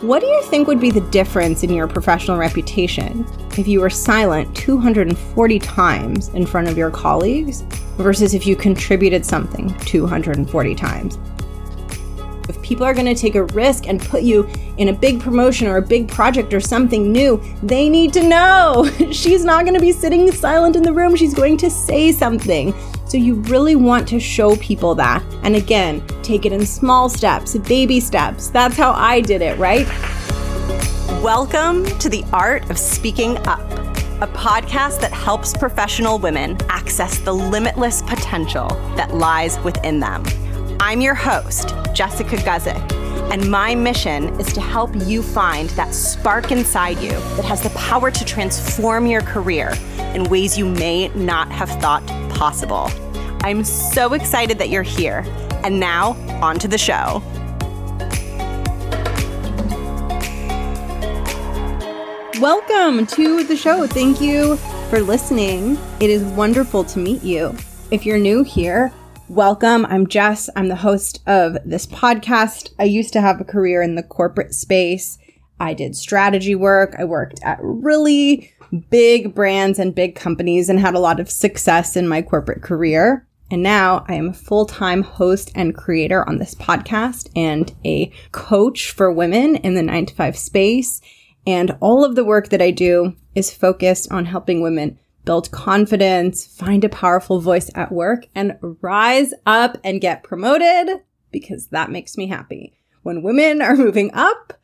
What do you think would be the difference in your professional reputation if you were silent 240 times in front of your colleagues versus if you contributed something 240 times? If people are going to take a risk and put you in a big promotion or a big project or something new, they need to know. She's not going to be sitting silent in the room. She's going to say something. So you really want to show people that. And again, take it in small steps, baby steps. That's how I did it, right? Welcome to the Art of Speaking Up, a podcast that helps professional women access the limitless potential that lies within them. I'm your host, Jessica Guzik, and my mission is to help you find that spark inside you that has the power to transform your career in ways you may not have thought possible. I'm so excited that you're here. And now, on to the show. Welcome to the show. Thank you for listening. It is wonderful to meet you. If you're new here, Welcome. I'm Jess. I'm the host of this podcast. I used to have a career in the corporate space. I did strategy work. I worked at really big brands and big companies and had a lot of success in my corporate career. And now I am a full time host and creator on this podcast and a coach for women in the nine to five space. And all of the work that I do is focused on helping women build confidence, find a powerful voice at work, and rise up and get promoted because that makes me happy. When women are moving up,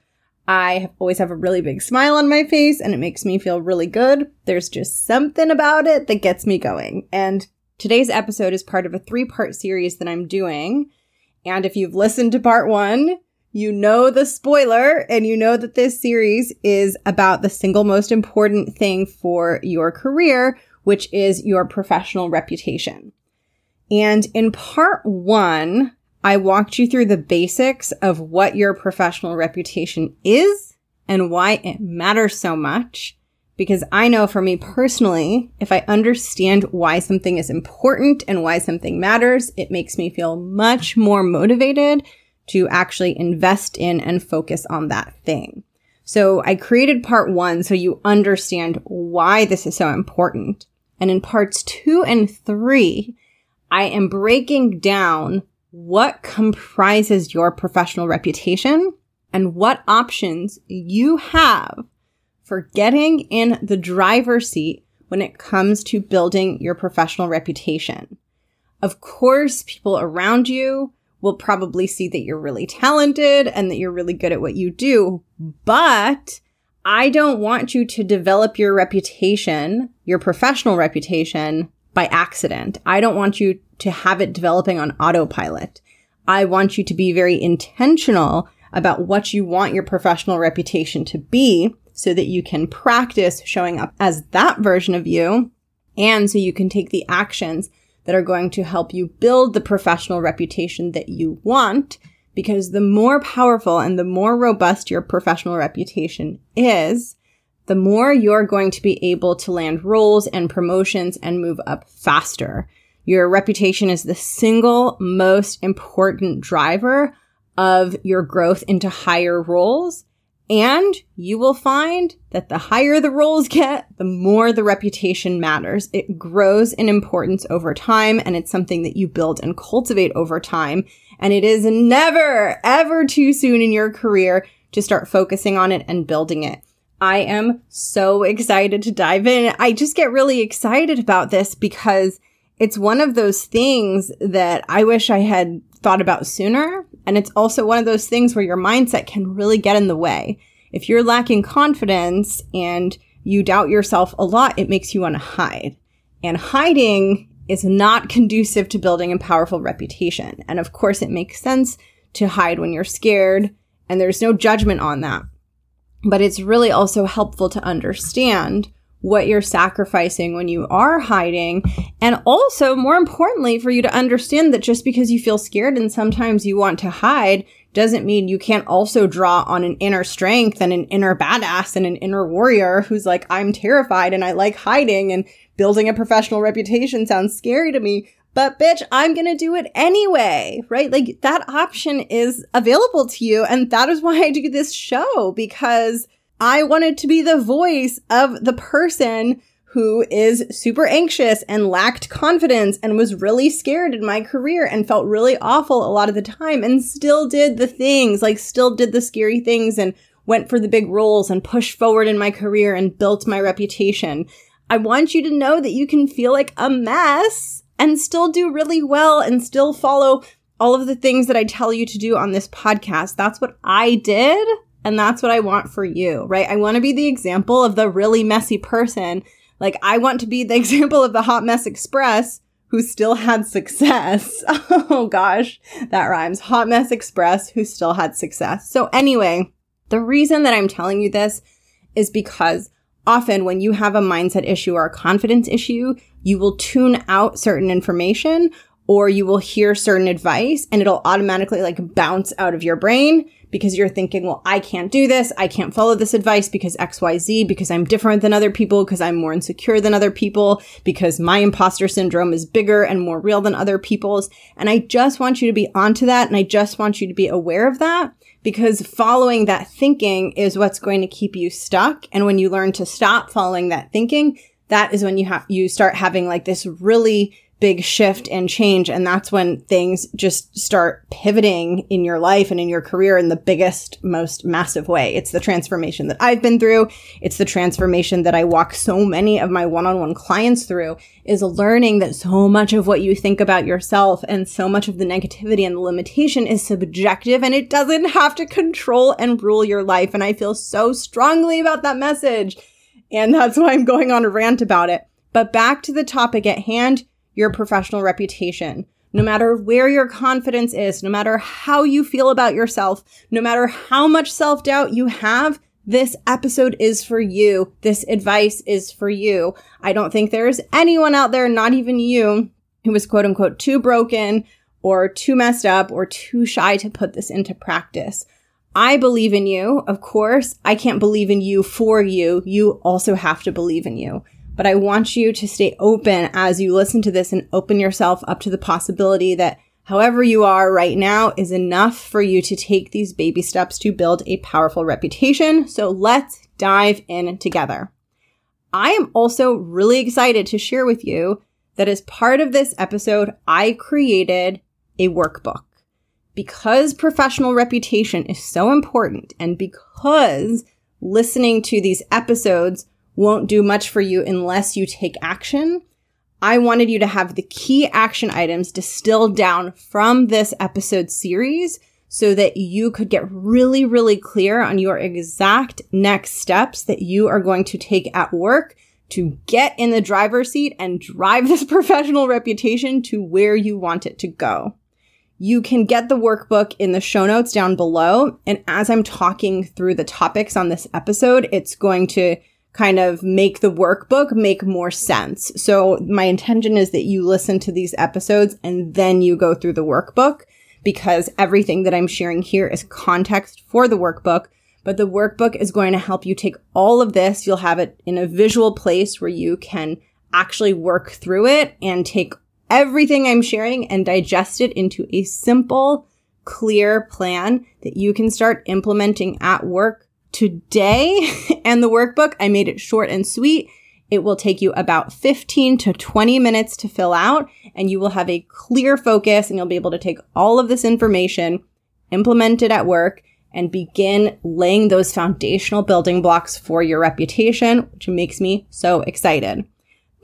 I always have a really big smile on my face and it makes me feel really good. There's just something about it that gets me going. And today's episode is part of a three part series that I'm doing. And if you've listened to part one, you know the spoiler and you know that this series is about the single most important thing for your career, which is your professional reputation. And in part one, I walked you through the basics of what your professional reputation is and why it matters so much. Because I know for me personally, if I understand why something is important and why something matters, it makes me feel much more motivated to actually invest in and focus on that thing. So I created part one so you understand why this is so important. And in parts two and three, I am breaking down what comprises your professional reputation and what options you have for getting in the driver's seat when it comes to building your professional reputation. Of course, people around you will probably see that you're really talented and that you're really good at what you do. But I don't want you to develop your reputation, your professional reputation by accident. I don't want you to have it developing on autopilot. I want you to be very intentional about what you want your professional reputation to be so that you can practice showing up as that version of you and so you can take the actions that are going to help you build the professional reputation that you want. Because the more powerful and the more robust your professional reputation is, the more you're going to be able to land roles and promotions and move up faster. Your reputation is the single most important driver of your growth into higher roles and you will find that the higher the roles get, the more the reputation matters. It grows in importance over time and it's something that you build and cultivate over time. And it is never, ever too soon in your career to start focusing on it and building it. I am so excited to dive in. I just get really excited about this because it's one of those things that I wish I had thought about sooner. And it's also one of those things where your mindset can really get in the way. If you're lacking confidence and you doubt yourself a lot, it makes you want to hide. And hiding is not conducive to building a powerful reputation. And of course, it makes sense to hide when you're scared, and there's no judgment on that. But it's really also helpful to understand what you're sacrificing when you are hiding. And also, more importantly, for you to understand that just because you feel scared and sometimes you want to hide doesn't mean you can't also draw on an inner strength and an inner badass and an inner warrior who's like, I'm terrified and I like hiding and building a professional reputation sounds scary to me, but bitch, I'm going to do it anyway, right? Like that option is available to you. And that is why I do this show because I wanted to be the voice of the person who is super anxious and lacked confidence and was really scared in my career and felt really awful a lot of the time and still did the things, like still did the scary things and went for the big roles and pushed forward in my career and built my reputation. I want you to know that you can feel like a mess and still do really well and still follow all of the things that I tell you to do on this podcast. That's what I did. And that's what I want for you, right? I want to be the example of the really messy person. Like, I want to be the example of the Hot Mess Express who still had success. oh gosh, that rhymes. Hot Mess Express who still had success. So, anyway, the reason that I'm telling you this is because often when you have a mindset issue or a confidence issue, you will tune out certain information or you will hear certain advice and it'll automatically like bounce out of your brain because you're thinking, well, I can't do this. I can't follow this advice because XYZ, because I'm different than other people, because I'm more insecure than other people, because my imposter syndrome is bigger and more real than other people's. And I just want you to be onto that. And I just want you to be aware of that because following that thinking is what's going to keep you stuck. And when you learn to stop following that thinking, that is when you have, you start having like this really big shift and change. And that's when things just start pivoting in your life and in your career in the biggest, most massive way. It's the transformation that I've been through. It's the transformation that I walk so many of my one-on-one clients through is learning that so much of what you think about yourself and so much of the negativity and the limitation is subjective and it doesn't have to control and rule your life. And I feel so strongly about that message. And that's why I'm going on a rant about it. But back to the topic at hand your professional reputation. No matter where your confidence is, no matter how you feel about yourself, no matter how much self doubt you have, this episode is for you. This advice is for you. I don't think there's anyone out there, not even you, who is quote unquote too broken or too messed up or too shy to put this into practice. I believe in you. Of course, I can't believe in you for you. You also have to believe in you. But I want you to stay open as you listen to this and open yourself up to the possibility that however you are right now is enough for you to take these baby steps to build a powerful reputation. So let's dive in together. I am also really excited to share with you that as part of this episode, I created a workbook. Because professional reputation is so important and because listening to these episodes won't do much for you unless you take action. I wanted you to have the key action items distilled down from this episode series so that you could get really, really clear on your exact next steps that you are going to take at work to get in the driver's seat and drive this professional reputation to where you want it to go. You can get the workbook in the show notes down below. And as I'm talking through the topics on this episode, it's going to kind of make the workbook make more sense. So my intention is that you listen to these episodes and then you go through the workbook because everything that I'm sharing here is context for the workbook. But the workbook is going to help you take all of this. You'll have it in a visual place where you can actually work through it and take everything I'm sharing and digest it into a simple, clear plan that you can start implementing at work today and the workbook. I made it short and sweet. It will take you about 15 to 20 minutes to fill out and you will have a clear focus and you'll be able to take all of this information, implement it at work and begin laying those foundational building blocks for your reputation, which makes me so excited.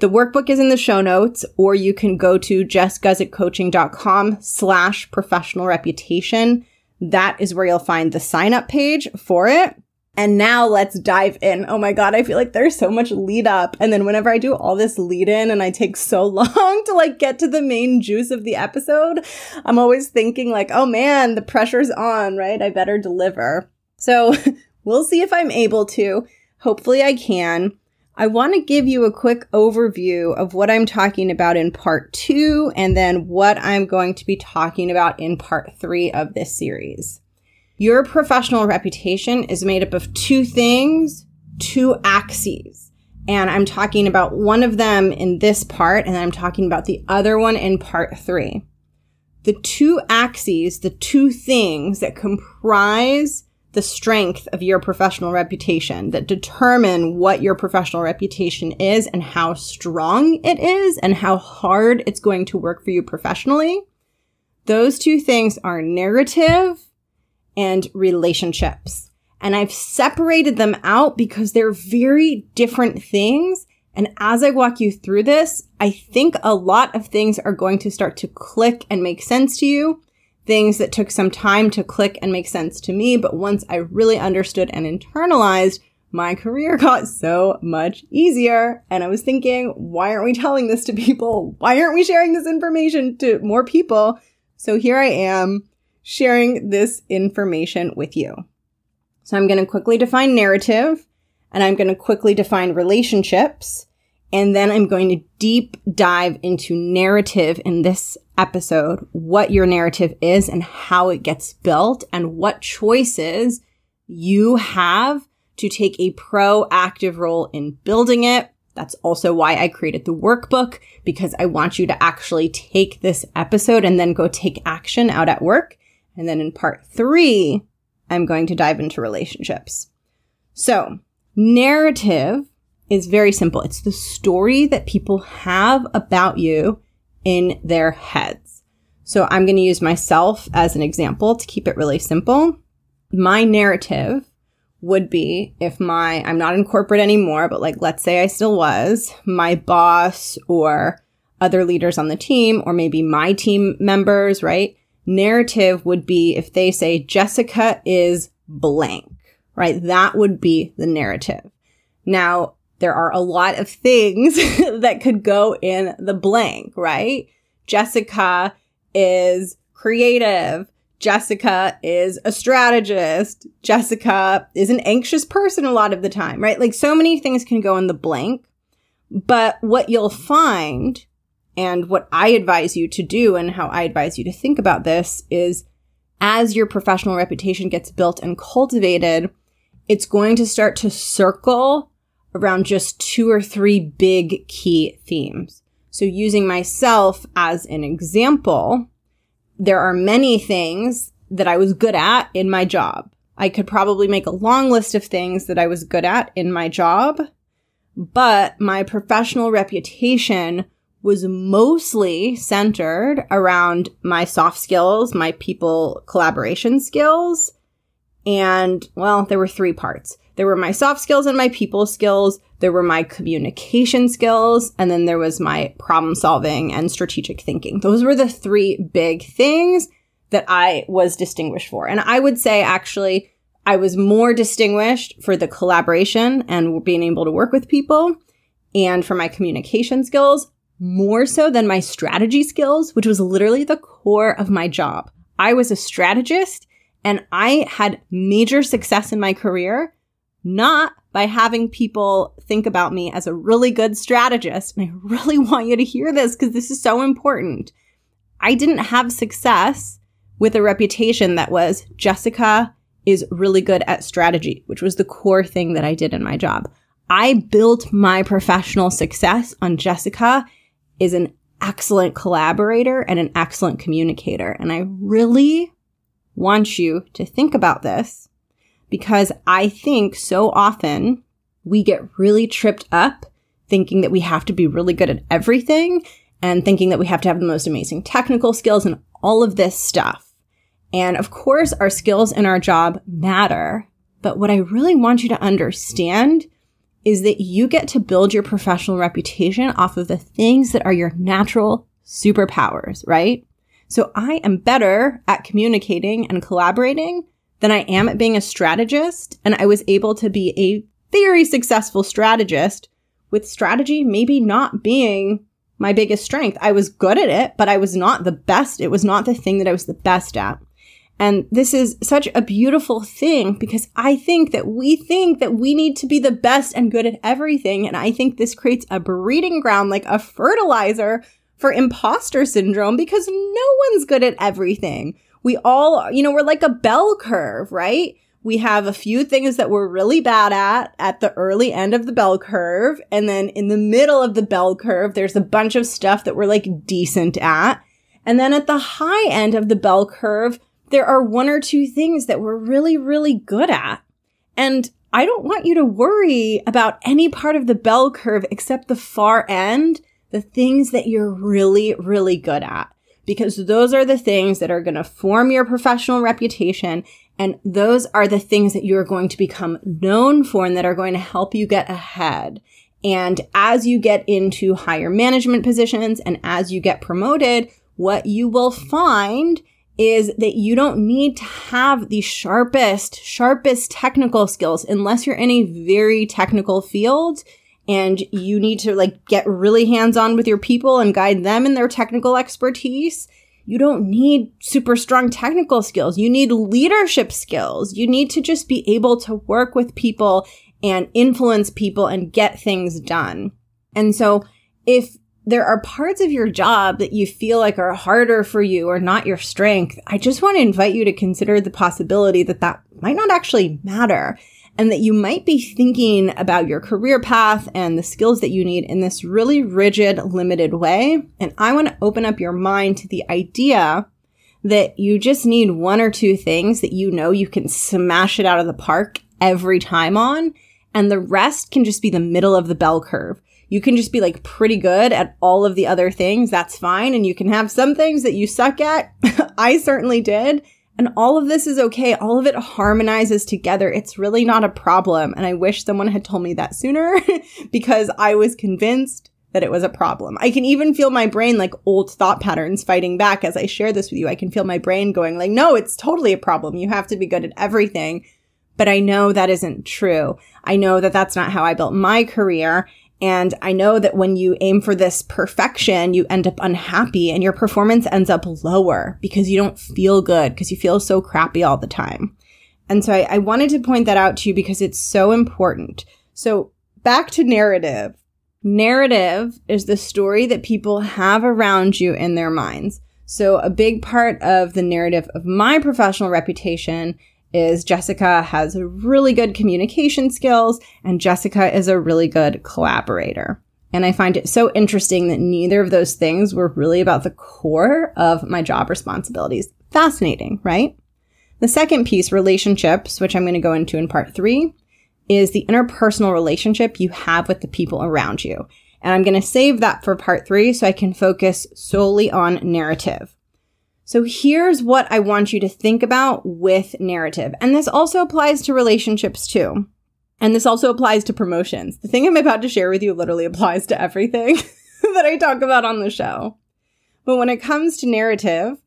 The workbook is in the show notes, or you can go to jessguzikcoaching.com slash professional reputation. That is where you'll find the sign up page for it. And now let's dive in. Oh my God, I feel like there's so much lead up. And then whenever I do all this lead in and I take so long to like get to the main juice of the episode, I'm always thinking like, oh man, the pressure's on, right? I better deliver. So we'll see if I'm able to. Hopefully I can. I want to give you a quick overview of what I'm talking about in part two and then what I'm going to be talking about in part three of this series. Your professional reputation is made up of two things, two axes. And I'm talking about one of them in this part, and I'm talking about the other one in part three. The two axes, the two things that comprise the strength of your professional reputation, that determine what your professional reputation is and how strong it is and how hard it's going to work for you professionally. Those two things are narrative and relationships. And I've separated them out because they're very different things. And as I walk you through this, I think a lot of things are going to start to click and make sense to you. Things that took some time to click and make sense to me. But once I really understood and internalized, my career got so much easier. And I was thinking, why aren't we telling this to people? Why aren't we sharing this information to more people? So here I am sharing this information with you. So I'm going to quickly define narrative and I'm going to quickly define relationships. And then I'm going to deep dive into narrative in this episode, what your narrative is and how it gets built and what choices you have to take a proactive role in building it. That's also why I created the workbook because I want you to actually take this episode and then go take action out at work. And then in part three, I'm going to dive into relationships. So, narrative is very simple. It's the story that people have about you in their heads. So, I'm going to use myself as an example to keep it really simple. My narrative would be if my, I'm not in corporate anymore, but like, let's say I still was, my boss or other leaders on the team, or maybe my team members, right? Narrative would be if they say Jessica is blank, right? That would be the narrative. Now, there are a lot of things that could go in the blank, right? Jessica is creative. Jessica is a strategist. Jessica is an anxious person a lot of the time, right? Like so many things can go in the blank. But what you'll find and what I advise you to do and how I advise you to think about this is as your professional reputation gets built and cultivated, it's going to start to circle around just two or three big key themes. So using myself as an example, there are many things that I was good at in my job. I could probably make a long list of things that I was good at in my job, but my professional reputation was mostly centered around my soft skills, my people collaboration skills. And well, there were three parts. There were my soft skills and my people skills. There were my communication skills. And then there was my problem solving and strategic thinking. Those were the three big things that I was distinguished for. And I would say actually, I was more distinguished for the collaboration and being able to work with people and for my communication skills more so than my strategy skills, which was literally the core of my job. I was a strategist and I had major success in my career, not by having people think about me as a really good strategist. And I really want you to hear this because this is so important. I didn't have success with a reputation that was Jessica is really good at strategy, which was the core thing that I did in my job. I built my professional success on Jessica is an excellent collaborator and an excellent communicator. And I really want you to think about this because I think so often we get really tripped up thinking that we have to be really good at everything and thinking that we have to have the most amazing technical skills and all of this stuff. And of course, our skills in our job matter. But what I really want you to understand is that you get to build your professional reputation off of the things that are your natural superpowers, right? So I am better at communicating and collaborating than I am at being a strategist. And I was able to be a very successful strategist with strategy maybe not being my biggest strength. I was good at it, but I was not the best. It was not the thing that I was the best at. And this is such a beautiful thing because I think that we think that we need to be the best and good at everything. And I think this creates a breeding ground, like a fertilizer for imposter syndrome because no one's good at everything. We all, you know, we're like a bell curve, right? we have a few things that we're really bad at at the early end of the bell curve. And then in the middle of the bell curve, there's a bunch of stuff that we're like decent at. And then at the high end of the bell curve, there are one or two things that we're really, really good at. And I don't want you to worry about any part of the bell curve except the far end, the things that you're really, really good at. Because those are the things that are going to form your professional reputation. And those are the things that you're going to become known for and that are going to help you get ahead. And as you get into higher management positions and as you get promoted, what you will find is that you don't need to have the sharpest, sharpest technical skills unless you're in a very technical field and you need to like get really hands on with your people and guide them in their technical expertise. You don't need super strong technical skills. You need leadership skills. You need to just be able to work with people and influence people and get things done. And so if there are parts of your job that you feel like are harder for you or not your strength, I just want to invite you to consider the possibility that that might not actually matter and that you might be thinking about your career path and the skills that you need in this really rigid, limited way. And I want to open up your mind to the idea that you just need one or two things that you know you can smash it out of the park every time on. And the rest can just be the middle of the bell curve you can just be like pretty good at all of the other things. That's fine. And you can have some things that you suck at. I certainly did. And all of this is okay. All of it harmonizes together. It's really not a problem. And I wish someone had told me that sooner because I was convinced that it was a problem. I can even feel my brain like old thought patterns fighting back as I share this with you. I can feel my brain going like, no, it's totally a problem. You have to be good at everything. But I know that isn't true. I know that that's not how I built my career. And I know that when you aim for this perfection, you end up unhappy and your performance ends up lower because you don't feel good because you feel so crappy all the time. And so I, I, wanted to point that out to you because it's so important. So back to narrative. Narrative is the story that people have around you in their minds. So a big part of the narrative of my professional reputation is Jessica has really good communication skills and Jessica is a really good collaborator. And I find it so interesting that neither of those things were really about the core of my job responsibilities. Fascinating, right? The second piece, relationships, which I'm going to go into in part three, is the interpersonal relationship you have with the people around you. And I'm going to save that for part three so I can focus solely on narrative. So here's what I want you to think about with narrative. And this also applies to relationships too. And this also applies to promotions. The thing I'm about to share with you literally applies to everything that I talk about on the show. But when it comes to narrative,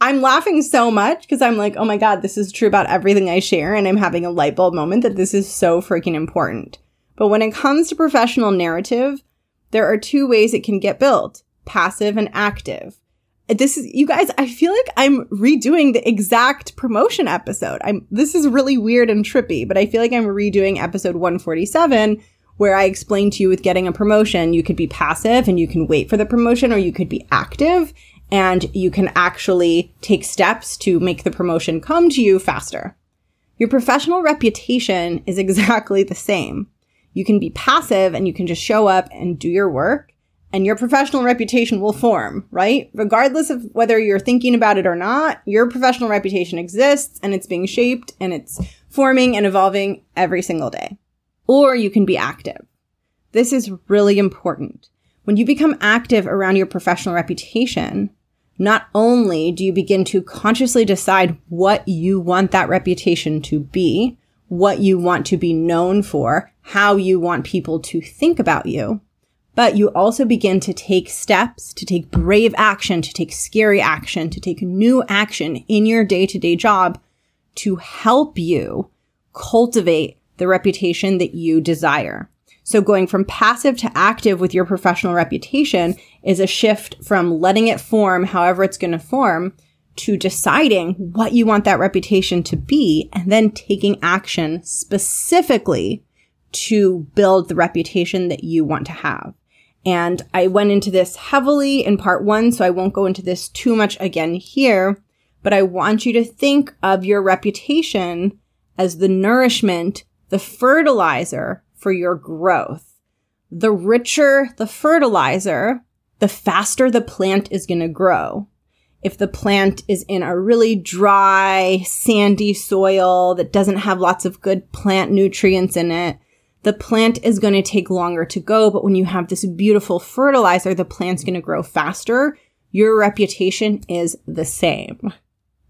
I'm laughing so much because I'm like, oh my God, this is true about everything I share. And I'm having a light bulb moment that this is so freaking important. But when it comes to professional narrative, there are two ways it can get built passive and active this is you guys i feel like i'm redoing the exact promotion episode. I'm this is really weird and trippy but i feel like i'm redoing episode 147 where i explained to you with getting a promotion you could be passive and you can wait for the promotion or you could be active and you can actually take steps to make the promotion come to you faster. Your professional reputation is exactly the same. You can be passive and you can just show up and do your work and your professional reputation will form, right? Regardless of whether you're thinking about it or not, your professional reputation exists and it's being shaped and it's forming and evolving every single day. Or you can be active. This is really important. When you become active around your professional reputation, not only do you begin to consciously decide what you want that reputation to be, what you want to be known for, how you want people to think about you, but you also begin to take steps, to take brave action, to take scary action, to take new action in your day to day job to help you cultivate the reputation that you desire. So going from passive to active with your professional reputation is a shift from letting it form however it's going to form to deciding what you want that reputation to be and then taking action specifically to build the reputation that you want to have. And I went into this heavily in part one, so I won't go into this too much again here, but I want you to think of your reputation as the nourishment, the fertilizer for your growth. The richer the fertilizer, the faster the plant is going to grow. If the plant is in a really dry, sandy soil that doesn't have lots of good plant nutrients in it, the plant is going to take longer to go. But when you have this beautiful fertilizer, the plant's going to grow faster. Your reputation is the same.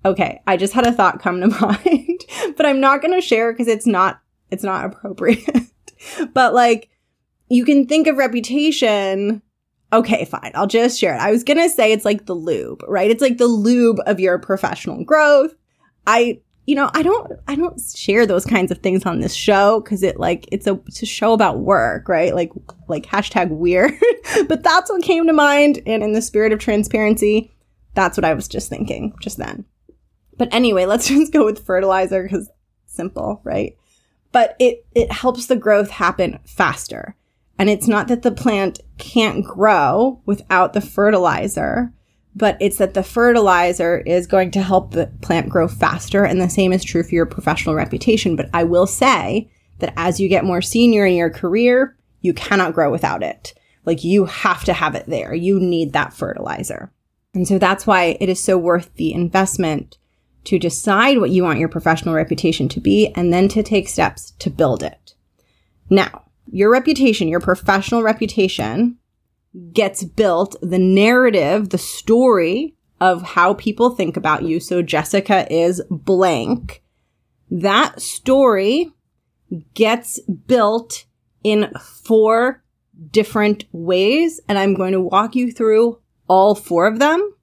Okay, I just had a thought come to mind, but I'm not going to share because it's not it's not appropriate. but like you can think of reputation Okay, fine. I'll just share it. I was going to say it's like the lube, right? It's like the lube of your professional growth. I, you know, I don't, I don't share those kinds of things on this show because it like, it's a, it's a show about work, right? Like, like hashtag weird. but that's what came to mind. And in the spirit of transparency, that's what I was just thinking just then. But anyway, let's just go with fertilizer because simple, right? But it, it helps the growth happen faster. And it's not that the plant can't grow without the fertilizer, but it's that the fertilizer is going to help the plant grow faster. And the same is true for your professional reputation. But I will say that as you get more senior in your career, you cannot grow without it. Like you have to have it there. You need that fertilizer. And so that's why it is so worth the investment to decide what you want your professional reputation to be and then to take steps to build it. Now, your reputation, your professional reputation gets built, the narrative, the story of how people think about you. So Jessica is blank. That story gets built in four different ways. And I'm going to walk you through all four of them.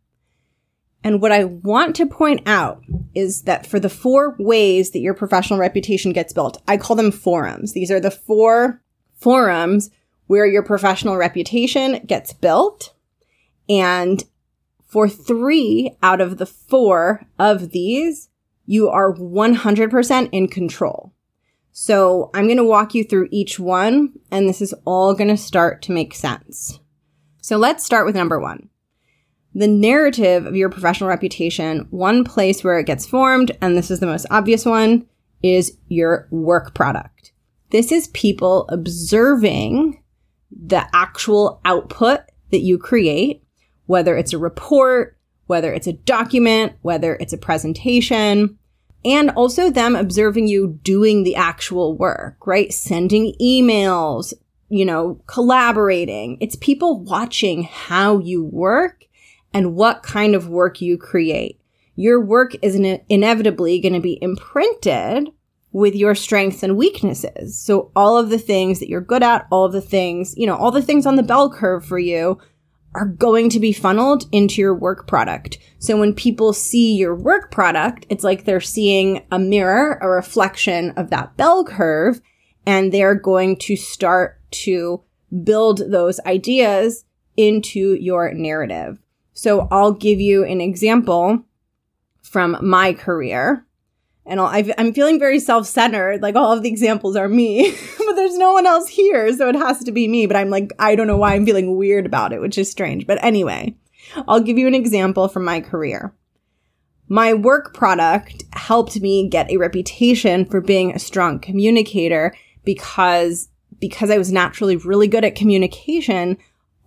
And what I want to point out is that for the four ways that your professional reputation gets built, I call them forums. These are the four forums where your professional reputation gets built. And for three out of the four of these, you are 100% in control. So I'm going to walk you through each one, and this is all going to start to make sense. So let's start with number one. The narrative of your professional reputation, one place where it gets formed, and this is the most obvious one, is your work product. This is people observing the actual output that you create, whether it's a report, whether it's a document, whether it's a presentation, and also them observing you doing the actual work, right? Sending emails, you know, collaborating. It's people watching how you work and what kind of work you create. Your work is inevitably going to be imprinted with your strengths and weaknesses. So all of the things that you're good at, all of the things, you know, all the things on the bell curve for you are going to be funneled into your work product. So when people see your work product, it's like they're seeing a mirror, a reflection of that bell curve, and they're going to start to build those ideas into your narrative. So I'll give you an example from my career and i am feeling very self-centered like all of the examples are me but there's no one else here so it has to be me but i'm like i don't know why i'm feeling weird about it which is strange. But anyway i'll give you an example from my career. My work product helped me get a reputation for being a strong communicator because because i was naturally really good at communication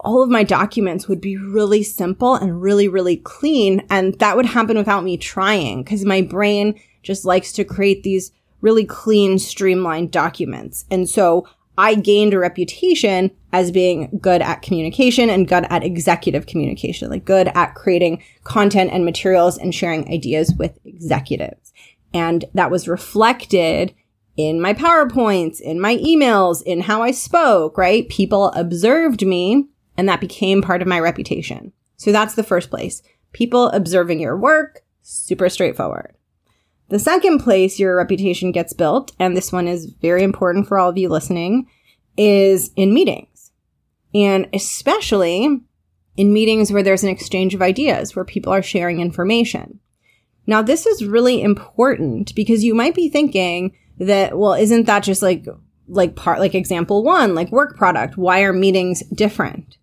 all of my documents would be really simple and really really clean and that would happen without me trying because my brain just likes to create these really clean, streamlined documents. And so I gained a reputation as being good at communication and good at executive communication, like good at creating content and materials and sharing ideas with executives. And that was reflected in my PowerPoints, in my emails, in how I spoke, right? People observed me and that became part of my reputation. So that's the first place. People observing your work, super straightforward. The second place your reputation gets built, and this one is very important for all of you listening, is in meetings. And especially in meetings where there's an exchange of ideas, where people are sharing information. Now, this is really important because you might be thinking that, well, isn't that just like, like part, like example one, like work product? Why are meetings different?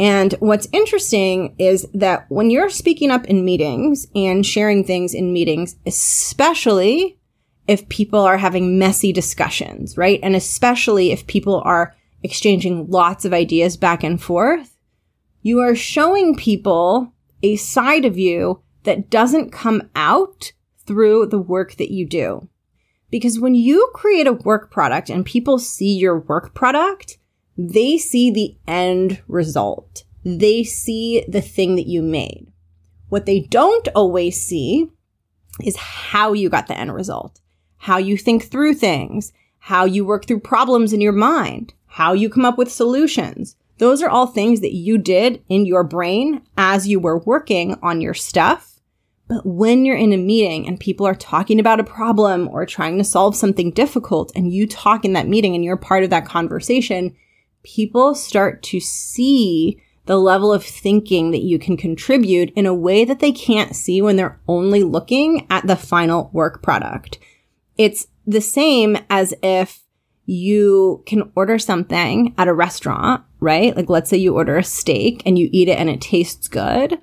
And what's interesting is that when you're speaking up in meetings and sharing things in meetings, especially if people are having messy discussions, right? And especially if people are exchanging lots of ideas back and forth, you are showing people a side of you that doesn't come out through the work that you do. Because when you create a work product and people see your work product, they see the end result. They see the thing that you made. What they don't always see is how you got the end result, how you think through things, how you work through problems in your mind, how you come up with solutions. Those are all things that you did in your brain as you were working on your stuff. But when you're in a meeting and people are talking about a problem or trying to solve something difficult and you talk in that meeting and you're part of that conversation, people start to see the level of thinking that you can contribute in a way that they can't see when they're only looking at the final work product. It's the same as if you can order something at a restaurant, right? Like let's say you order a steak and you eat it and it tastes good.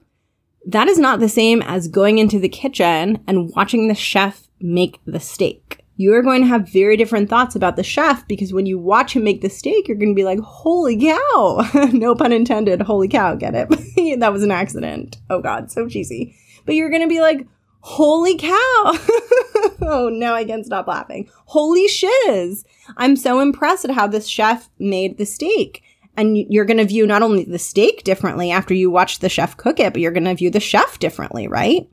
That is not the same as going into the kitchen and watching the chef make the steak. You are going to have very different thoughts about the chef because when you watch him make the steak, you're going to be like, holy cow. no pun intended. Holy cow. Get it? that was an accident. Oh God. So cheesy. But you're going to be like, holy cow. oh, now I can't stop laughing. Holy shiz. I'm so impressed at how this chef made the steak. And you're going to view not only the steak differently after you watch the chef cook it, but you're going to view the chef differently, right?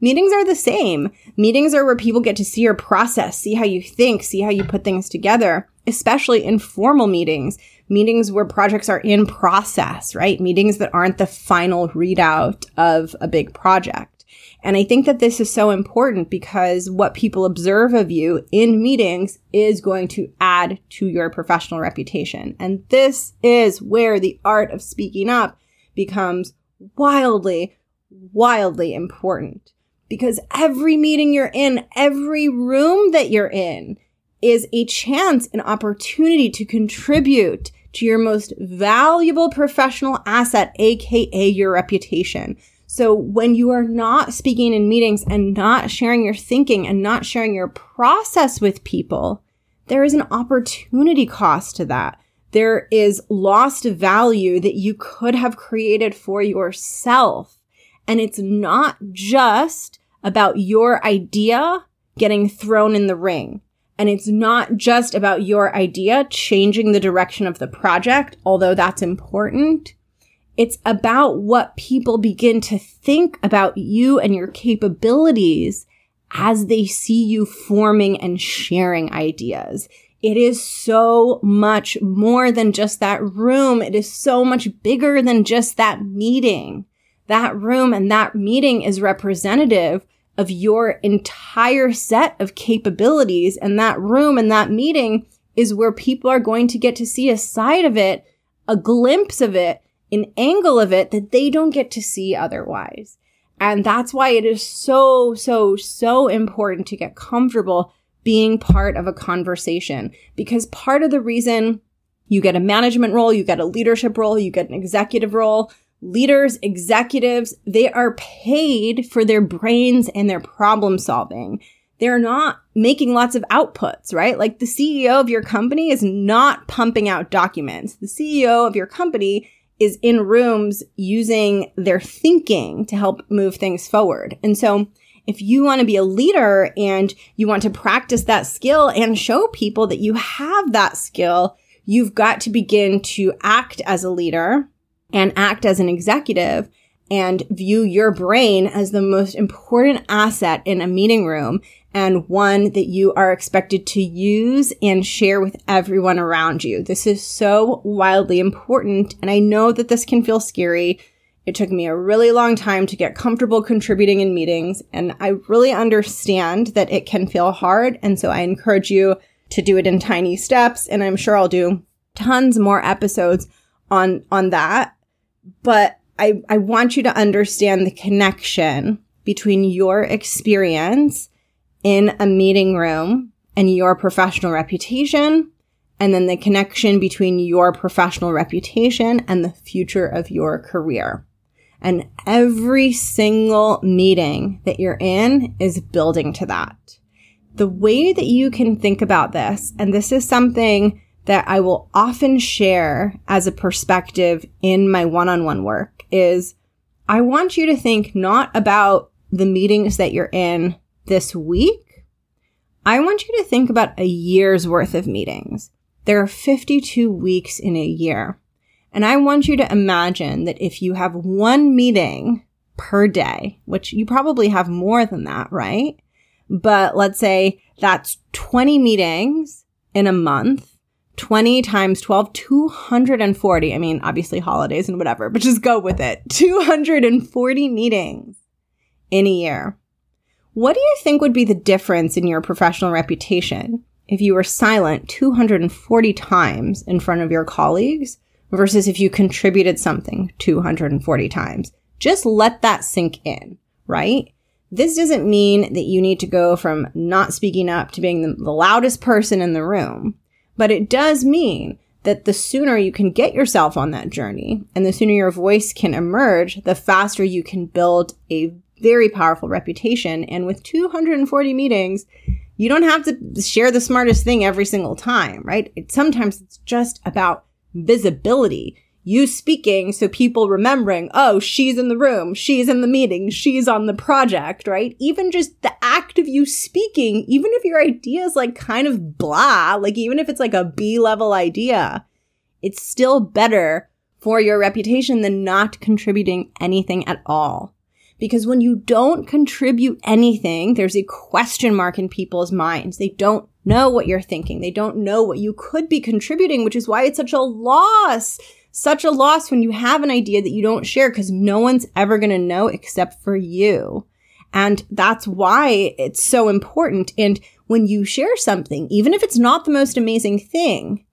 Meetings are the same. Meetings are where people get to see your process, see how you think, see how you put things together, especially informal meetings, meetings where projects are in process, right? Meetings that aren't the final readout of a big project. And I think that this is so important because what people observe of you in meetings is going to add to your professional reputation. And this is where the art of speaking up becomes wildly, wildly important. Because every meeting you're in, every room that you're in is a chance, an opportunity to contribute to your most valuable professional asset, aka your reputation. So when you are not speaking in meetings and not sharing your thinking and not sharing your process with people, there is an opportunity cost to that. There is lost value that you could have created for yourself. And it's not just about your idea getting thrown in the ring. And it's not just about your idea changing the direction of the project, although that's important. It's about what people begin to think about you and your capabilities as they see you forming and sharing ideas. It is so much more than just that room. It is so much bigger than just that meeting. That room and that meeting is representative of your entire set of capabilities. And that room and that meeting is where people are going to get to see a side of it, a glimpse of it an angle of it that they don't get to see otherwise. And that's why it is so, so, so important to get comfortable being part of a conversation because part of the reason you get a management role, you get a leadership role, you get an executive role, leaders, executives, they are paid for their brains and their problem solving. They're not making lots of outputs, right? Like the CEO of your company is not pumping out documents. The CEO of your company is in rooms using their thinking to help move things forward. And so if you want to be a leader and you want to practice that skill and show people that you have that skill, you've got to begin to act as a leader and act as an executive and view your brain as the most important asset in a meeting room and one that you are expected to use and share with everyone around you. This is so wildly important. And I know that this can feel scary. It took me a really long time to get comfortable contributing in meetings. And I really understand that it can feel hard. And so I encourage you to do it in tiny steps. And I'm sure I'll do tons more episodes on, on that. But I, I want you to understand the connection between your experience in a meeting room and your professional reputation, and then the connection between your professional reputation and the future of your career. And every single meeting that you're in is building to that. the way that you can think about this, and this is something that I will often share as a perspective in my one on one work, is I want you to think not about the meetings that you're in this week. I want you to think about a year's worth of meetings. There are 52 weeks in a year. And I want you to imagine that if you have one meeting per day, which you probably have more than that, right? But let's say that's 20 meetings in a month. 20 times 12, 240. I mean, obviously holidays and whatever, but just go with it. 240 meetings in a year. What do you think would be the difference in your professional reputation if you were silent 240 times in front of your colleagues versus if you contributed something 240 times? Just let that sink in, right? This doesn't mean that you need to go from not speaking up to being the, loudest person in the room, but it does mean that the sooner you can get yourself on that journey and the sooner your voice can emerge, the faster you can build a very powerful reputation. And with 240 meetings, you don't have to share the smartest thing every single time, right? It, sometimes it's just about visibility you speaking so people remembering, oh, she's in the room, she's in the meeting, she's on the project, right? Even just the act of you speaking, even if your idea is like kind of blah, like even if it's like a B level idea, it's still better for your reputation than not contributing anything at all. Because when you don't contribute anything, there's a question mark in people's minds. They don't know what you're thinking. They don't know what you could be contributing, which is why it's such a loss such a loss when you have an idea that you don't share because no one's ever going to know except for you. And that's why it's so important. And when you share something, even if it's not the most amazing thing,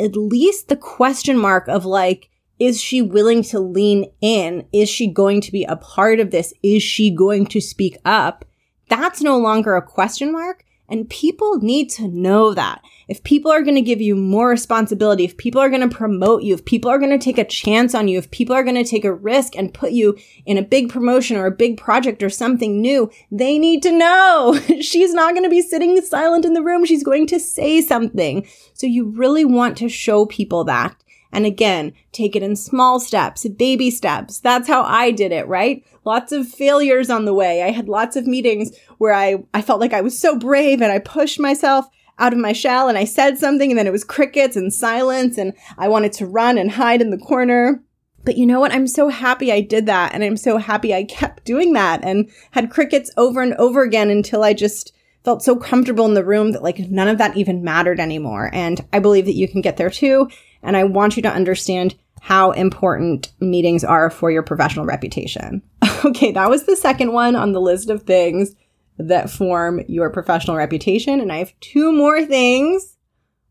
at least the question mark of like, is she willing to lean in? Is she going to be a part of this? Is she going to speak up? That's no longer a question mark. And people need to know that. If people are going to give you more responsibility, if people are going to promote you, if people are going to take a chance on you, if people are going to take a risk and put you in a big promotion or a big project or something new, they need to know. She's not going to be sitting silent in the room. She's going to say something. So you really want to show people that. And again, take it in small steps, baby steps. That's how I did it, right? Lots of failures on the way. I had lots of meetings where I, I felt like I was so brave and I pushed myself out of my shell and I said something and then it was crickets and silence and I wanted to run and hide in the corner. But you know what? I'm so happy I did that. And I'm so happy I kept doing that and had crickets over and over again until I just felt so comfortable in the room that like none of that even mattered anymore. And I believe that you can get there too. And I want you to understand how important meetings are for your professional reputation. okay, that was the second one on the list of things that form your professional reputation. And I have two more things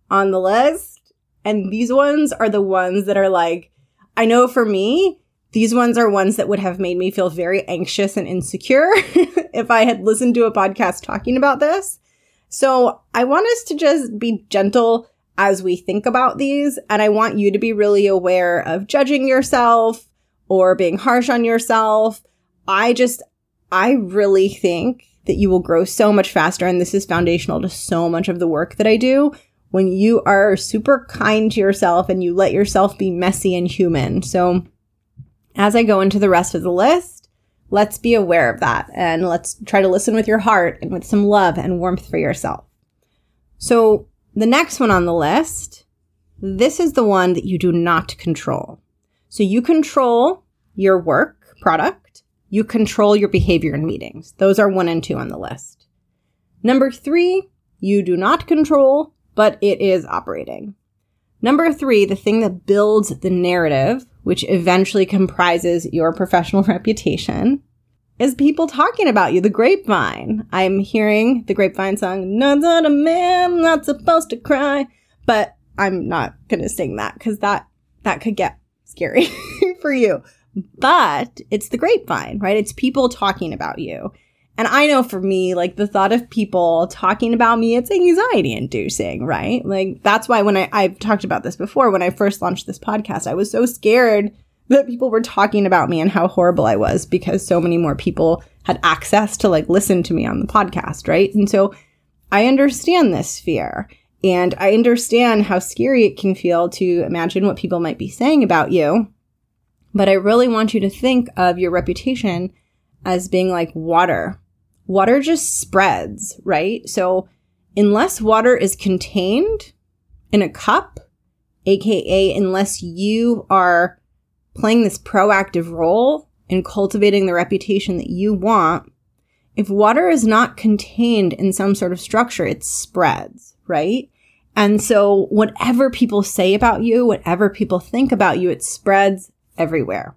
on the list. And these ones are the ones that are like, I know for me, these ones are ones that would have made me feel very anxious and insecure if I had listened to a podcast talking about this. So I want us to just be gentle as we think about these. And I want you to be really aware of judging yourself or being harsh on yourself. I just, I really think that you will grow so much faster. And this is foundational to so much of the work that I do when you are super kind to yourself and you let yourself be messy and human. So as I go into the rest of the list, let's be aware of that and let's try to listen with your heart and with some love and warmth for yourself. So the next one on the list, this is the one that you do not control. So you control your work product, you control your behavior in meetings. Those are one and two on the list. Number three, you do not control, but it is operating. Number three, the thing that builds the narrative, which eventually comprises your professional reputation, is people talking about you, the grapevine. I'm hearing the grapevine song, Not that a man, not supposed to cry. But I'm not gonna sing that because that that could get scary for you. But it's the grapevine, right? It's people talking about you. And I know for me, like the thought of people talking about me, it's anxiety inducing, right? Like that's why when I, I've talked about this before, when I first launched this podcast, I was so scared that people were talking about me and how horrible I was because so many more people had access to like listen to me on the podcast, right? And so I understand this fear. And I understand how scary it can feel to imagine what people might be saying about you. But I really want you to think of your reputation as being like water. Water just spreads, right? So unless water is contained in a cup, aka unless you are playing this proactive role in cultivating the reputation that you want, if water is not contained in some sort of structure, it spreads, right? And so whatever people say about you, whatever people think about you, it spreads everywhere.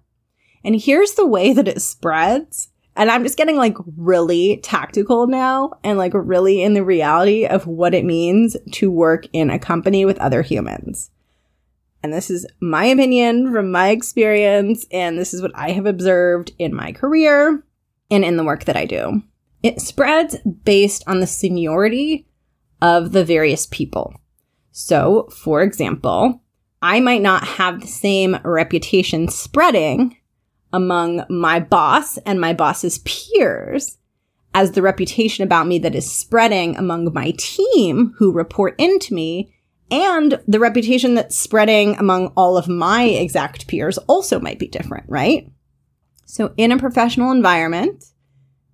And here's the way that it spreads. And I'm just getting like really tactical now and like really in the reality of what it means to work in a company with other humans. And this is my opinion from my experience. And this is what I have observed in my career and in the work that I do. It spreads based on the seniority of the various people. So, for example, I might not have the same reputation spreading among my boss and my boss's peers as the reputation about me that is spreading among my team who report into me and the reputation that's spreading among all of my exact peers also might be different, right? So in a professional environment,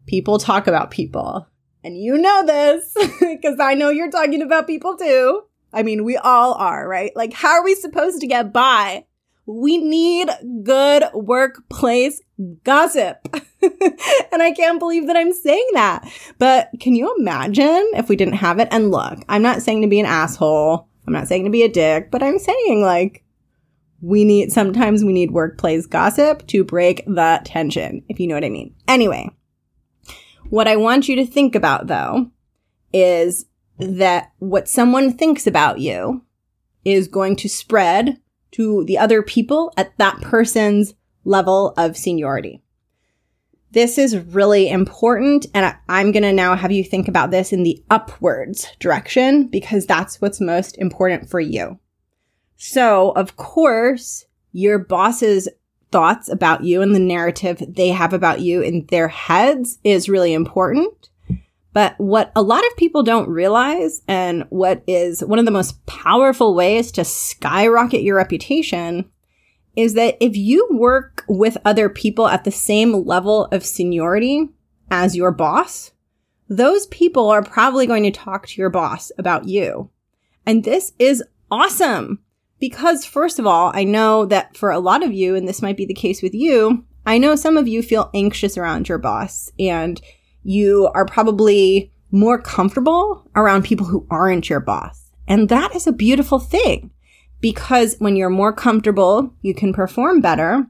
people talk about people. And you know this because I know you're talking about people too. I mean, we all are, right? Like, how are we supposed to get by we need good workplace gossip. and I can't believe that I'm saying that. But can you imagine if we didn't have it? And look, I'm not saying to be an asshole. I'm not saying to be a dick, but I'm saying like we need, sometimes we need workplace gossip to break the tension, if you know what I mean. Anyway, what I want you to think about though is that what someone thinks about you is going to spread to the other people at that person's level of seniority. This is really important. And I'm going to now have you think about this in the upwards direction because that's what's most important for you. So, of course, your boss's thoughts about you and the narrative they have about you in their heads is really important. But what a lot of people don't realize and what is one of the most powerful ways to skyrocket your reputation is that if you work with other people at the same level of seniority as your boss, those people are probably going to talk to your boss about you. And this is awesome because first of all, I know that for a lot of you, and this might be the case with you, I know some of you feel anxious around your boss and you are probably more comfortable around people who aren't your boss. And that is a beautiful thing because when you're more comfortable, you can perform better.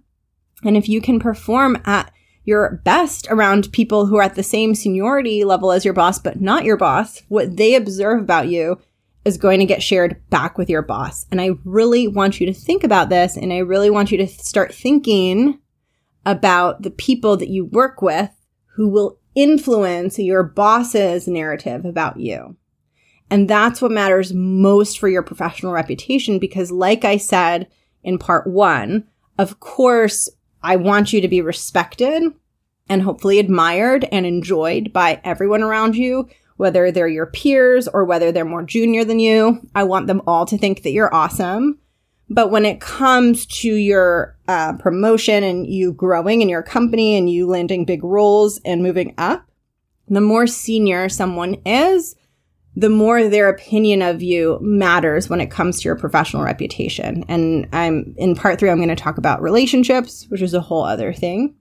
And if you can perform at your best around people who are at the same seniority level as your boss, but not your boss, what they observe about you is going to get shared back with your boss. And I really want you to think about this. And I really want you to start thinking about the people that you work with who will influence your boss's narrative about you. And that's what matters most for your professional reputation because, like I said in part one, of course, I want you to be respected and hopefully admired and enjoyed by everyone around you, whether they're your peers or whether they're more junior than you. I want them all to think that you're awesome. But when it comes to your uh, promotion and you growing in your company and you landing big roles and moving up, the more senior someone is, the more their opinion of you matters when it comes to your professional reputation. And I'm in part three, I'm going to talk about relationships, which is a whole other thing.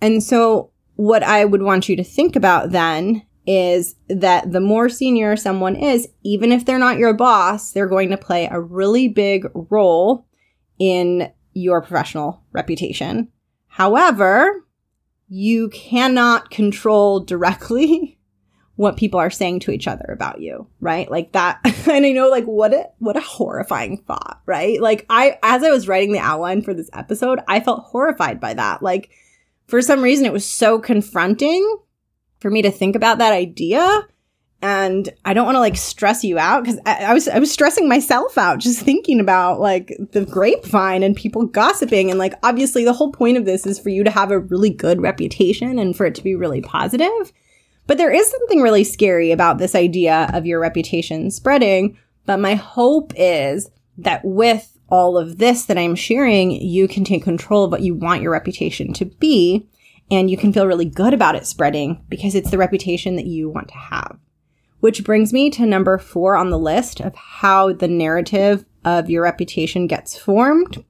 And so what I would want you to think about then is that the more senior someone is, even if they're not your boss, they're going to play a really big role in your professional reputation. However, you cannot control directly what people are saying to each other about you, right? Like that. And I know like what a, what a horrifying thought, right? Like I, as I was writing the outline for this episode, I felt horrified by that. Like for some reason, it was so confronting for me to think about that idea. And I don't want to like stress you out because I, I, was I was stressing myself out just thinking about like the grapevine and people gossiping and like obviously the whole point of this is for you to have a really good reputation and for it to be really positive. But there is something really scary about this idea of your reputation spreading. But my hope is that with all of this that I'm sharing, you can take control of what you want your reputation to be. And you can feel really good about it spreading because it's the reputation that you want to have. Which brings me to number four on the list of how the narrative of your reputation gets formed.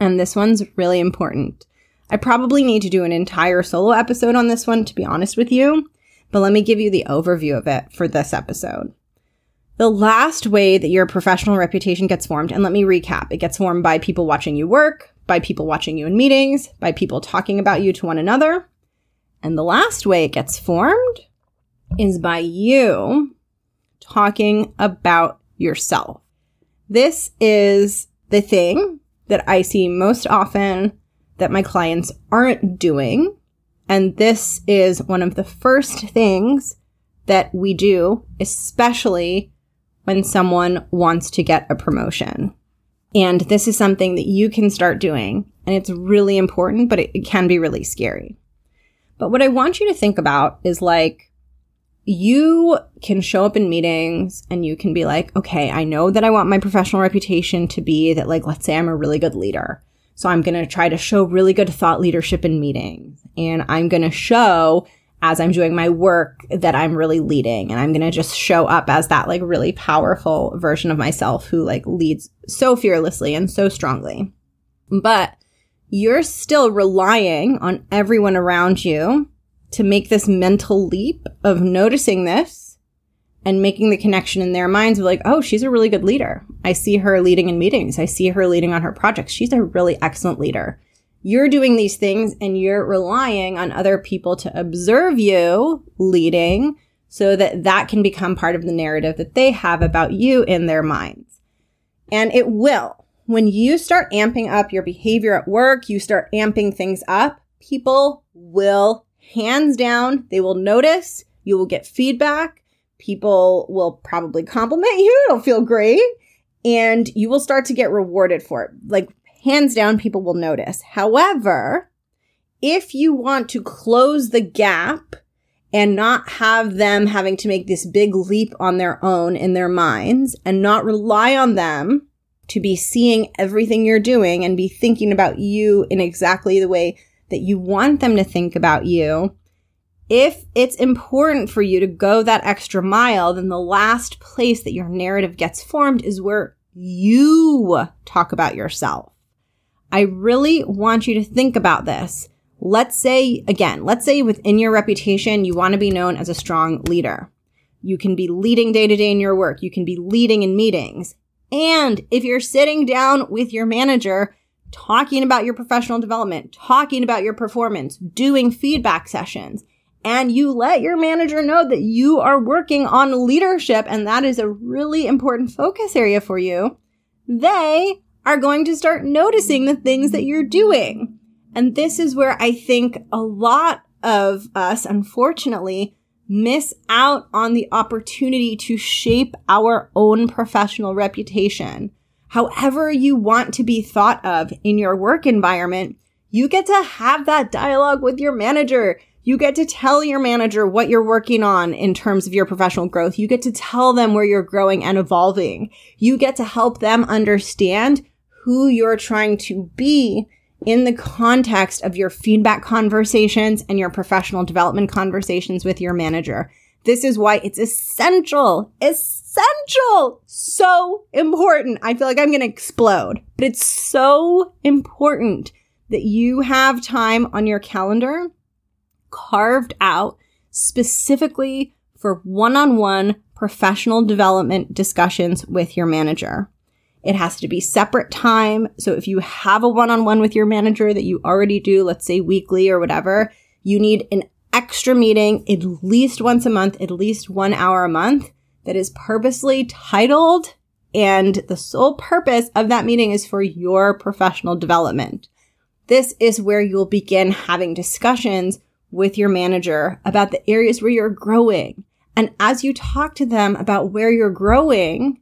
And this one's really important. I probably need to do an entire solo episode on this one, to be honest with you, but let me give you the overview of it for this episode. The last way that your professional reputation gets formed, and let me recap it gets formed by people watching you work, by people watching you in meetings, by people talking about you to one another. And the last way it gets formed is by you talking about yourself. This is the thing that I see most often that my clients aren't doing. And this is one of the first things that we do, especially when someone wants to get a promotion. And this is something that you can start doing. And it's really important, but it, it can be really scary. But what I want you to think about is like, you can show up in meetings and you can be like, okay, I know that I want my professional reputation to be that, like, let's say I'm a really good leader. So I'm going to try to show really good thought leadership in meetings. And I'm going to show as I'm doing my work that I'm really leading and I'm going to just show up as that like really powerful version of myself who like leads so fearlessly and so strongly. But you're still relying on everyone around you to make this mental leap of noticing this and making the connection in their minds of like, oh, she's a really good leader. I see her leading in meetings. I see her leading on her projects. She's a really excellent leader you're doing these things and you're relying on other people to observe you leading so that that can become part of the narrative that they have about you in their minds. And it will. When you start amping up your behavior at work, you start amping things up, people will hands down, they will notice, you will get feedback, people will probably compliment you, it'll feel great, and you will start to get rewarded for it. Like hands down, people will notice. However, if you want to close the gap and not have them having to make this big leap on their own in their minds and not rely on them to be seeing everything you're doing and be thinking about you in exactly the way that you want them to think about you. If it's important for you to go that extra mile, then the last place that your narrative gets formed is where you talk about yourself. I really want you to think about this. Let's say, again, let's say within your reputation, you want to be known as a strong leader. You can be leading day to day in your work. You can be leading in meetings. And if you're sitting down with your manager, talking about your professional development, talking about your performance, doing feedback sessions, and you let your manager know that you are working on leadership and that is a really important focus area for you, they are going to start noticing the things that you're doing. And this is where I think a lot of us, unfortunately, miss out on the opportunity to shape our own professional reputation. However you want to be thought of in your work environment, you get to have that dialogue with your manager. You get to tell your manager what you're working on in terms of your professional growth. You get to tell them where you're growing and evolving. You get to help them understand who you're trying to be in the context of your feedback conversations and your professional development conversations with your manager. This is why it's essential, essential, so important. I feel like I'm going to explode, but it's so important that you have time on your calendar carved out specifically for one on one professional development discussions with your manager. It has to be separate time. So if you have a one on one with your manager that you already do, let's say weekly or whatever, you need an extra meeting at least once a month, at least one hour a month that is purposely titled. And the sole purpose of that meeting is for your professional development. This is where you'll begin having discussions with your manager about the areas where you're growing. And as you talk to them about where you're growing,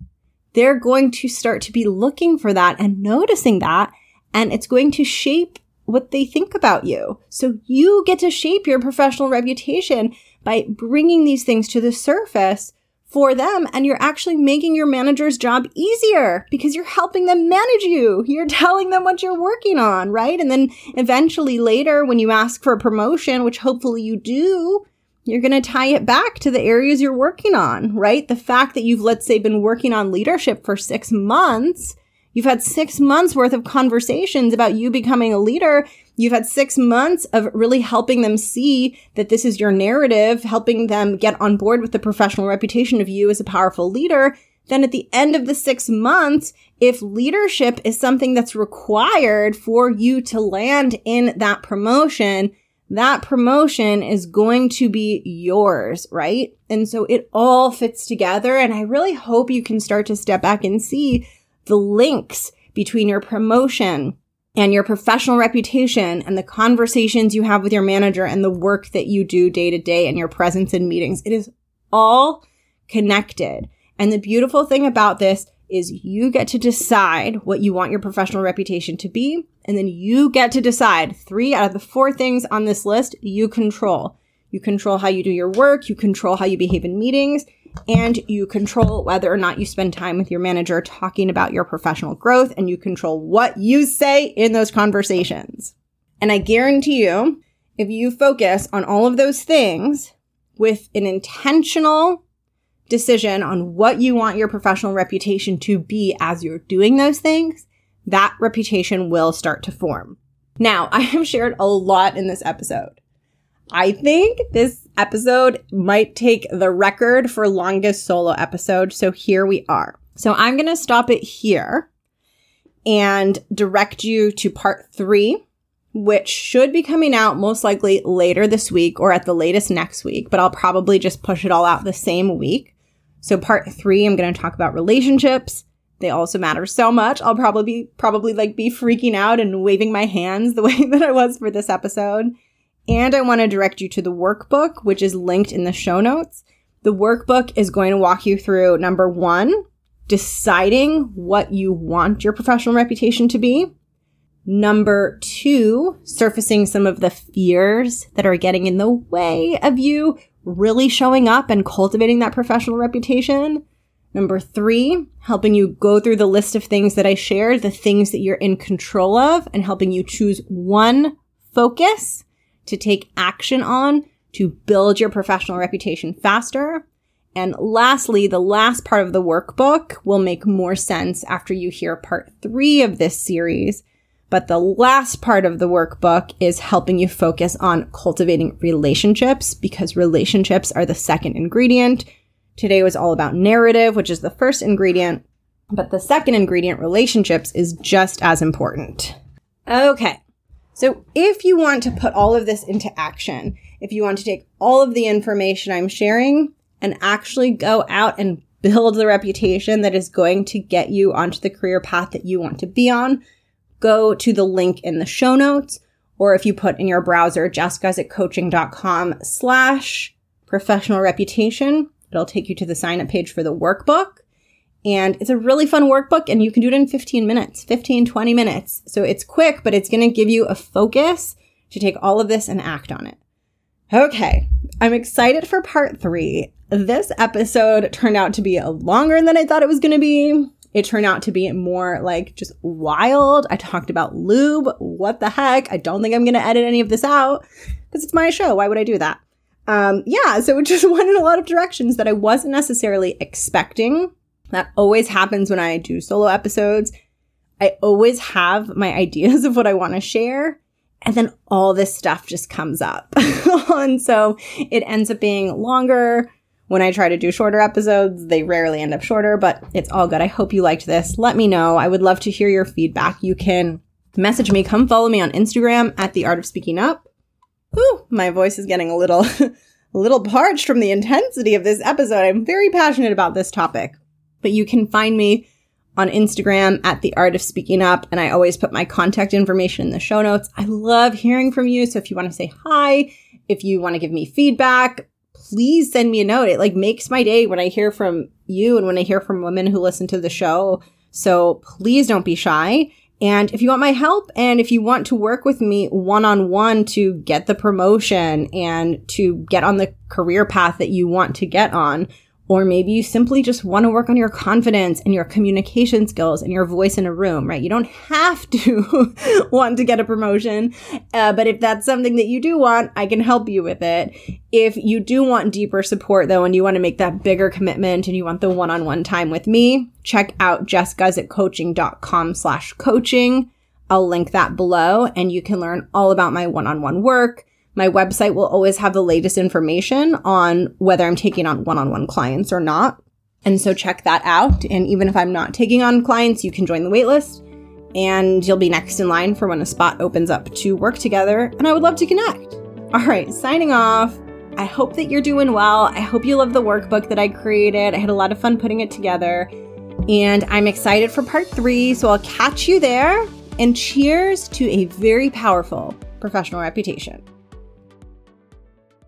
they're going to start to be looking for that and noticing that. And it's going to shape what they think about you. So you get to shape your professional reputation by bringing these things to the surface for them and you're actually making your manager's job easier because you're helping them manage you. You're telling them what you're working on, right? And then eventually later when you ask for a promotion, which hopefully you do, you're going to tie it back to the areas you're working on, right? The fact that you've, let's say, been working on leadership for six months, you've had six months worth of conversations about you becoming a leader. You've had six months of really helping them see that this is your narrative, helping them get on board with the professional reputation of you as a powerful leader. Then at the end of the six months, if leadership is something that's required for you to land in that promotion, that promotion is going to be yours, right? And so it all fits together. And I really hope you can start to step back and see the links between your promotion and your professional reputation and the conversations you have with your manager and the work that you do day to day and your presence in meetings. It is all connected. And the beautiful thing about this is you get to decide what you want your professional reputation to be. And then you get to decide three out of the four things on this list you control. You control how you do your work. You control how you behave in meetings and you control whether or not you spend time with your manager talking about your professional growth and you control what you say in those conversations. And I guarantee you, if you focus on all of those things with an intentional decision on what you want your professional reputation to be as you're doing those things, that reputation will start to form. Now, I have shared a lot in this episode. I think this episode might take the record for longest solo episode. So here we are. So I'm going to stop it here and direct you to part three, which should be coming out most likely later this week or at the latest next week, but I'll probably just push it all out the same week. So part three, I'm going to talk about relationships. They also matter so much. I'll probably be, probably like be freaking out and waving my hands the way that I was for this episode. And I want to direct you to the workbook, which is linked in the show notes. The workbook is going to walk you through number one, deciding what you want your professional reputation to be. Number two, surfacing some of the fears that are getting in the way of you really showing up and cultivating that professional reputation. Number three, helping you go through the list of things that I shared, the things that you're in control of, and helping you choose one focus to take action on to build your professional reputation faster. And lastly, the last part of the workbook will make more sense after you hear part three of this series but the last part of the workbook is helping you focus on cultivating relationships because relationships are the second ingredient. Today was all about narrative, which is the first ingredient, but the second ingredient, relationships, is just as important. Okay. So if you want to put all of this into action, if you want to take all of the information I'm sharing and actually go out and build the reputation that is going to get you onto the career path that you want to be on, go to the link in the show notes, or if you put in your browser jessguzikcoaching.com slash professional reputation, it'll take you to the sign up page for the workbook. And it's a really fun workbook and you can do it in 15 minutes, 15, 20 minutes. So it's quick, but it's going to give you a focus to take all of this and act on it. Okay. I'm excited for part three. This episode turned out to be longer than I thought it was going to be. It turned out to be more like just wild. I talked about lube. What the heck? I don't think I'm going to edit any of this out because it's my show. Why would I do that? Um, yeah, so it just went in a lot of directions that I wasn't necessarily expecting. That always happens when I do solo episodes. I always have my ideas of what I want to share. And then all this stuff just comes up. and so it ends up being longer, when I try to do shorter episodes, they rarely end up shorter, but it's all good. I hope you liked this. Let me know. I would love to hear your feedback. You can message me. Come follow me on Instagram at the art of speaking up. Ooh, my voice is getting a little, a little parched from the intensity of this episode. I'm very passionate about this topic, but you can find me on Instagram at the art of speaking up. And I always put my contact information in the show notes. I love hearing from you. So if you want to say hi, if you want to give me feedback, please send me a note. It like makes my day when I hear from you and when I hear from women who listen to the show. So please don't be shy. And if you want my help and if you want to work with me one on one to get the promotion and to get on the career path that you want to get on, or maybe you simply just want to work on your confidence and your communication skills and your voice in a room, right? You don't have to want to get a promotion. Uh, but if that's something that you do want, I can help you with it. If you do want deeper support though, and you want to make that bigger commitment and you want the one-on-one time with me, check out jessguzikcoaching.com slash coaching. I'll link that below and you can learn all about my one-on-one work my website will always have the latest information on whether I'm taking on one on one clients or not. And so check that out. And even if I'm not taking on clients, you can join the waitlist and you'll be next in line for when a spot opens up to work together. And I would love to connect. All right, signing off. I hope that you're doing well. I hope you love the workbook that I created. I had a lot of fun putting it together. And I'm excited for part three. So I'll catch you there. And cheers to a very powerful professional reputation.